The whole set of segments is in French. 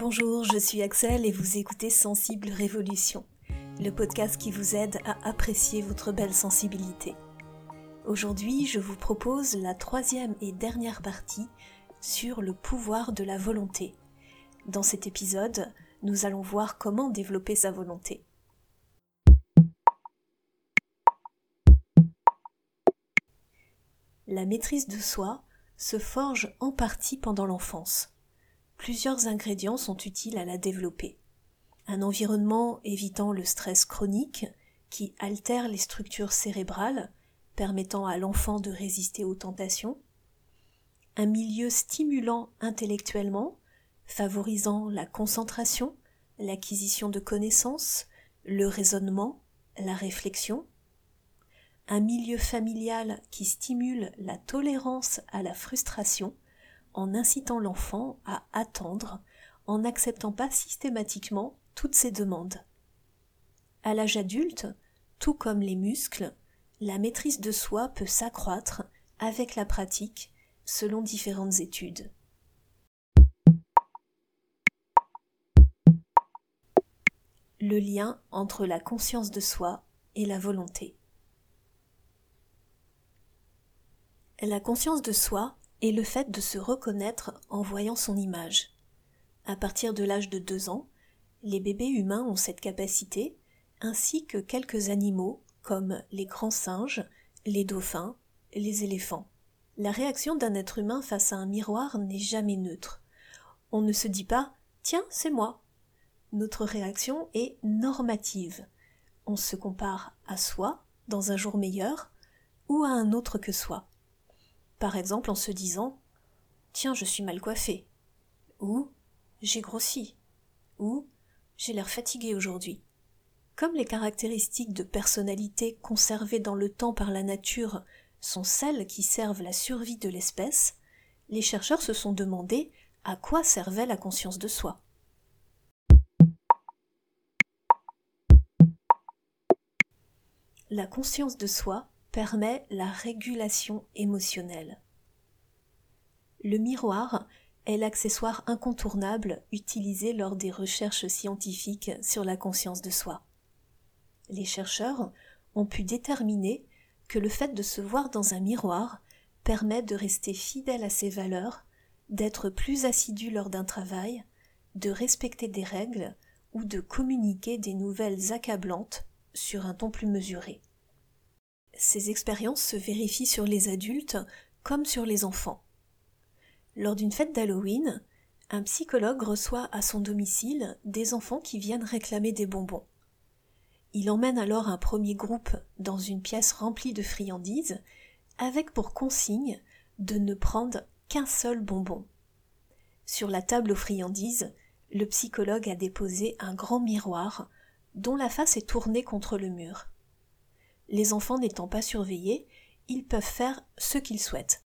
Bonjour, je suis Axel et vous écoutez Sensible Révolution, le podcast qui vous aide à apprécier votre belle sensibilité. Aujourd'hui, je vous propose la troisième et dernière partie sur le pouvoir de la volonté. Dans cet épisode, nous allons voir comment développer sa volonté. La maîtrise de soi se forge en partie pendant l'enfance plusieurs ingrédients sont utiles à la développer. Un environnement évitant le stress chronique, qui altère les structures cérébrales, permettant à l'enfant de résister aux tentations. Un milieu stimulant intellectuellement, favorisant la concentration, l'acquisition de connaissances, le raisonnement, la réflexion. Un milieu familial qui stimule la tolérance à la frustration, en incitant l'enfant à attendre, en n'acceptant pas systématiquement toutes ses demandes. À l'âge adulte, tout comme les muscles, la maîtrise de soi peut s'accroître avec la pratique selon différentes études. Le lien entre la conscience de soi et la volonté. La conscience de soi et le fait de se reconnaître en voyant son image. À partir de l'âge de deux ans, les bébés humains ont cette capacité, ainsi que quelques animaux comme les grands singes, les dauphins, les éléphants. La réaction d'un être humain face à un miroir n'est jamais neutre. On ne se dit pas Tiens, c'est moi. Notre réaction est normative. On se compare à soi dans un jour meilleur ou à un autre que soi. Par exemple en se disant Tiens, je suis mal coiffé. Ou J'ai grossi. Ou J'ai l'air fatigué aujourd'hui. Comme les caractéristiques de personnalité conservées dans le temps par la nature sont celles qui servent la survie de l'espèce, les chercheurs se sont demandé à quoi servait la conscience de soi. La conscience de soi permet la régulation émotionnelle. Le miroir est l'accessoire incontournable utilisé lors des recherches scientifiques sur la conscience de soi. Les chercheurs ont pu déterminer que le fait de se voir dans un miroir permet de rester fidèle à ses valeurs, d'être plus assidu lors d'un travail, de respecter des règles ou de communiquer des nouvelles accablantes sur un ton plus mesuré. Ces expériences se vérifient sur les adultes comme sur les enfants. Lors d'une fête d'Halloween, un psychologue reçoit à son domicile des enfants qui viennent réclamer des bonbons. Il emmène alors un premier groupe dans une pièce remplie de friandises, avec pour consigne de ne prendre qu'un seul bonbon. Sur la table aux friandises, le psychologue a déposé un grand miroir dont la face est tournée contre le mur les enfants n'étant pas surveillés, ils peuvent faire ce qu'ils souhaitent.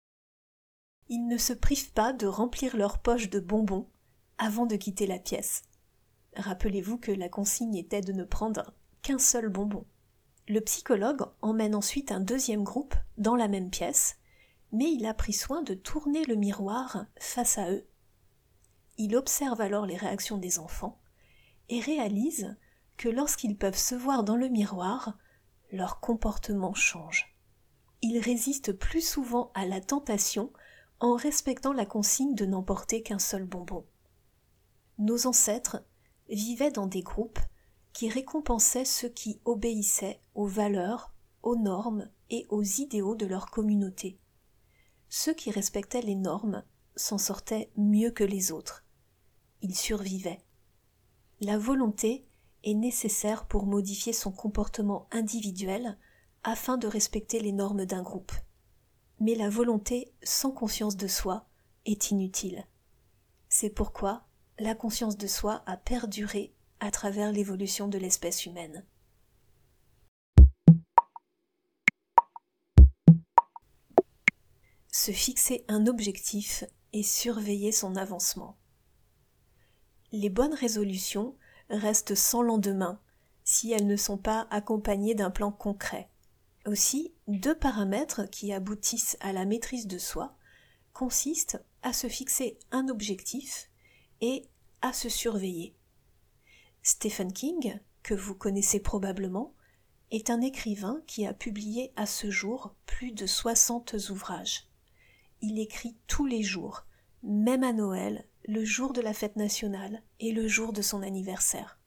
Ils ne se privent pas de remplir leur poche de bonbons avant de quitter la pièce. Rappelez-vous que la consigne était de ne prendre qu'un seul bonbon. Le psychologue emmène ensuite un deuxième groupe dans la même pièce, mais il a pris soin de tourner le miroir face à eux. Il observe alors les réactions des enfants et réalise que lorsqu'ils peuvent se voir dans le miroir, leur comportement change. Ils résistent plus souvent à la tentation en respectant la consigne de n'emporter qu'un seul bonbon. Nos ancêtres vivaient dans des groupes qui récompensaient ceux qui obéissaient aux valeurs, aux normes et aux idéaux de leur communauté. Ceux qui respectaient les normes s'en sortaient mieux que les autres. Ils survivaient. La volonté est nécessaire pour modifier son comportement individuel afin de respecter les normes d'un groupe. Mais la volonté sans conscience de soi est inutile. C'est pourquoi la conscience de soi a perduré à travers l'évolution de l'espèce humaine. Se fixer un objectif et surveiller son avancement. Les bonnes résolutions restent sans lendemain si elles ne sont pas accompagnées d'un plan concret. Aussi, deux paramètres qui aboutissent à la maîtrise de soi consistent à se fixer un objectif et à se surveiller. Stephen King, que vous connaissez probablement, est un écrivain qui a publié à ce jour plus de 60 ouvrages. Il écrit tous les jours, même à Noël, le jour de la fête nationale et le jour de son anniversaire.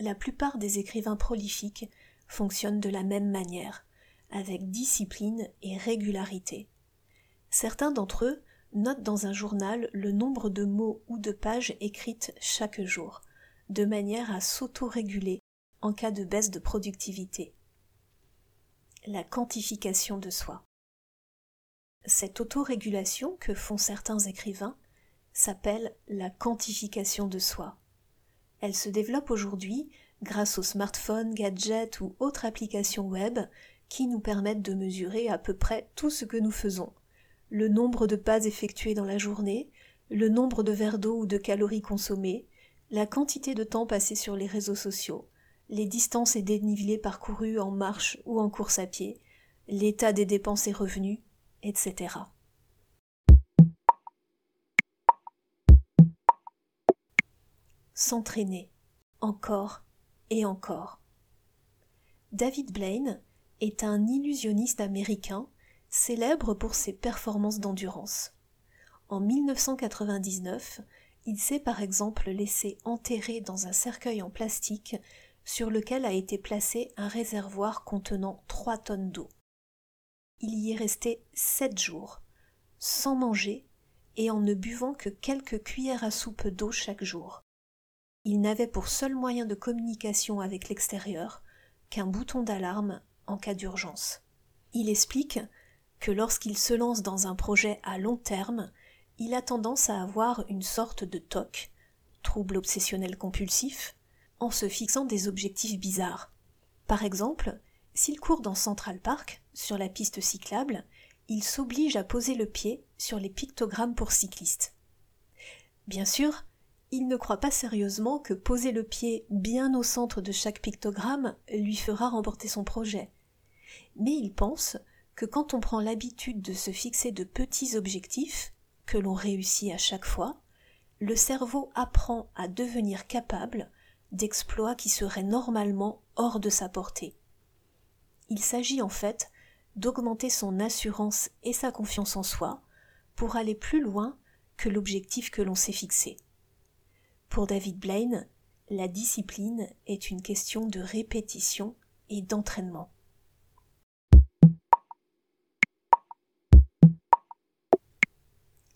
La plupart des écrivains prolifiques fonctionnent de la même manière, avec discipline et régularité. Certains d'entre eux notent dans un journal le nombre de mots ou de pages écrites chaque jour, de manière à s'auto-réguler en cas de baisse de productivité. La quantification de soi. Cette autorégulation que font certains écrivains s'appelle la quantification de soi. Elle se développe aujourd'hui grâce aux smartphones, gadgets ou autres applications web qui nous permettent de mesurer à peu près tout ce que nous faisons. Le nombre de pas effectués dans la journée, le nombre de verres d'eau ou de calories consommées, la quantité de temps passé sur les réseaux sociaux, les distances et dénivelés parcourus en marche ou en course à pied, l'état des dépenses et revenus, etc. S'entraîner, encore et encore. David Blaine est un illusionniste américain célèbre pour ses performances d'endurance. En 1999, il s'est par exemple laissé enterrer dans un cercueil en plastique sur lequel a été placé un réservoir contenant trois tonnes d'eau. Il y est resté sept jours, sans manger et en ne buvant que quelques cuillères à soupe d'eau chaque jour. Il n'avait pour seul moyen de communication avec l'extérieur qu'un bouton d'alarme en cas d'urgence. Il explique que lorsqu'il se lance dans un projet à long terme, il a tendance à avoir une sorte de TOC, trouble obsessionnel compulsif, en se fixant des objectifs bizarres. Par exemple, s'il court dans Central Park, sur la piste cyclable, il s'oblige à poser le pied sur les pictogrammes pour cyclistes. Bien sûr, il ne croit pas sérieusement que poser le pied bien au centre de chaque pictogramme lui fera remporter son projet. Mais il pense que quand on prend l'habitude de se fixer de petits objectifs, que l'on réussit à chaque fois, le cerveau apprend à devenir capable d'exploits qui seraient normalement hors de sa portée. Il s'agit en fait d'augmenter son assurance et sa confiance en soi pour aller plus loin que l'objectif que l'on s'est fixé. Pour David Blaine, la discipline est une question de répétition et d'entraînement.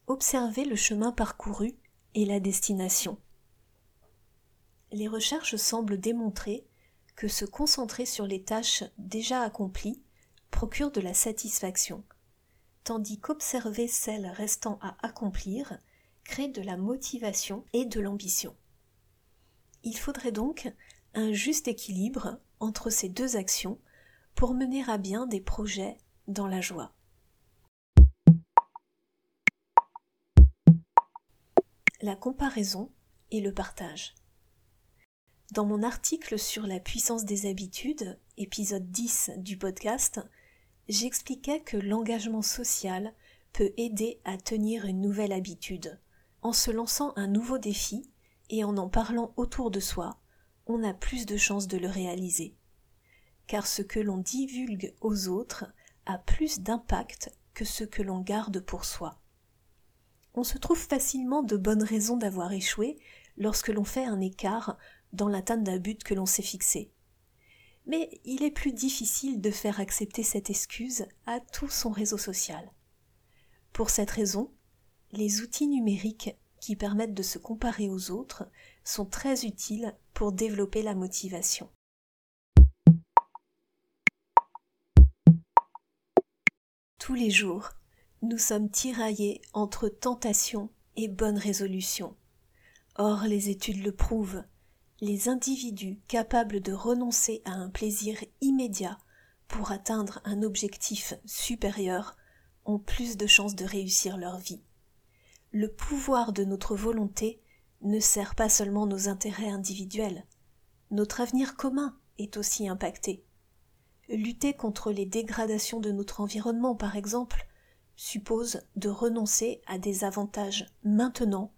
Observer le chemin parcouru et la destination les recherches semblent démontrer que se concentrer sur les tâches déjà accomplies procure de la satisfaction, tandis qu'observer celles restant à accomplir crée de la motivation et de l'ambition. Il faudrait donc un juste équilibre entre ces deux actions pour mener à bien des projets dans la joie. La comparaison et le partage. Dans mon article sur la puissance des habitudes, épisode 10 du podcast, j'expliquais que l'engagement social peut aider à tenir une nouvelle habitude. Se lançant un nouveau défi et en en parlant autour de soi, on a plus de chances de le réaliser. Car ce que l'on divulgue aux autres a plus d'impact que ce que l'on garde pour soi. On se trouve facilement de bonnes raisons d'avoir échoué lorsque l'on fait un écart dans l'atteinte d'un but que l'on s'est fixé. Mais il est plus difficile de faire accepter cette excuse à tout son réseau social. Pour cette raison, les outils numériques qui permettent de se comparer aux autres sont très utiles pour développer la motivation. Tous les jours, nous sommes tiraillés entre tentation et bonne résolution. Or, les études le prouvent, les individus capables de renoncer à un plaisir immédiat pour atteindre un objectif supérieur ont plus de chances de réussir leur vie. Le pouvoir de notre volonté ne sert pas seulement nos intérêts individuels, notre avenir commun est aussi impacté. Lutter contre les dégradations de notre environnement, par exemple, suppose de renoncer à des avantages maintenant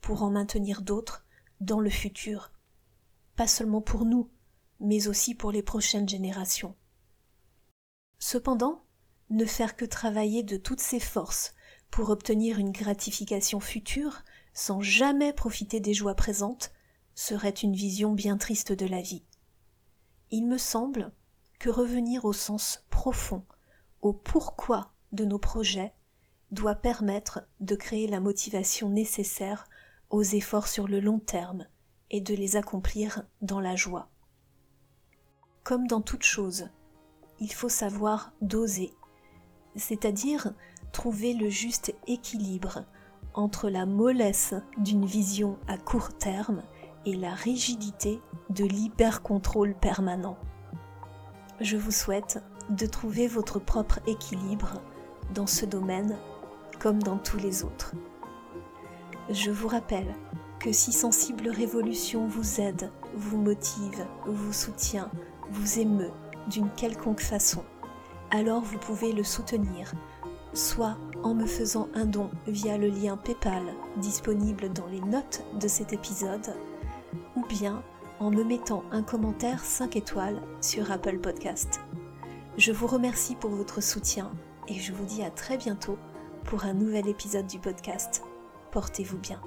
pour en maintenir d'autres dans le futur, pas seulement pour nous, mais aussi pour les prochaines générations. Cependant, ne faire que travailler de toutes ses forces pour obtenir une gratification future sans jamais profiter des joies présentes serait une vision bien triste de la vie. Il me semble que revenir au sens profond, au pourquoi de nos projets, doit permettre de créer la motivation nécessaire aux efforts sur le long terme et de les accomplir dans la joie. Comme dans toute chose, il faut savoir doser, c'est-à-dire trouver le juste équilibre entre la mollesse d'une vision à court terme et la rigidité de l'hyper-contrôle permanent. Je vous souhaite de trouver votre propre équilibre dans ce domaine comme dans tous les autres. Je vous rappelle que si Sensible Révolution vous aide, vous motive, vous soutient, vous émeut d'une quelconque façon, alors vous pouvez le soutenir, soit en me faisant un don via le lien PayPal disponible dans les notes de cet épisode, ou bien en me mettant un commentaire 5 étoiles sur Apple Podcast. Je vous remercie pour votre soutien et je vous dis à très bientôt pour un nouvel épisode du podcast. Portez-vous bien.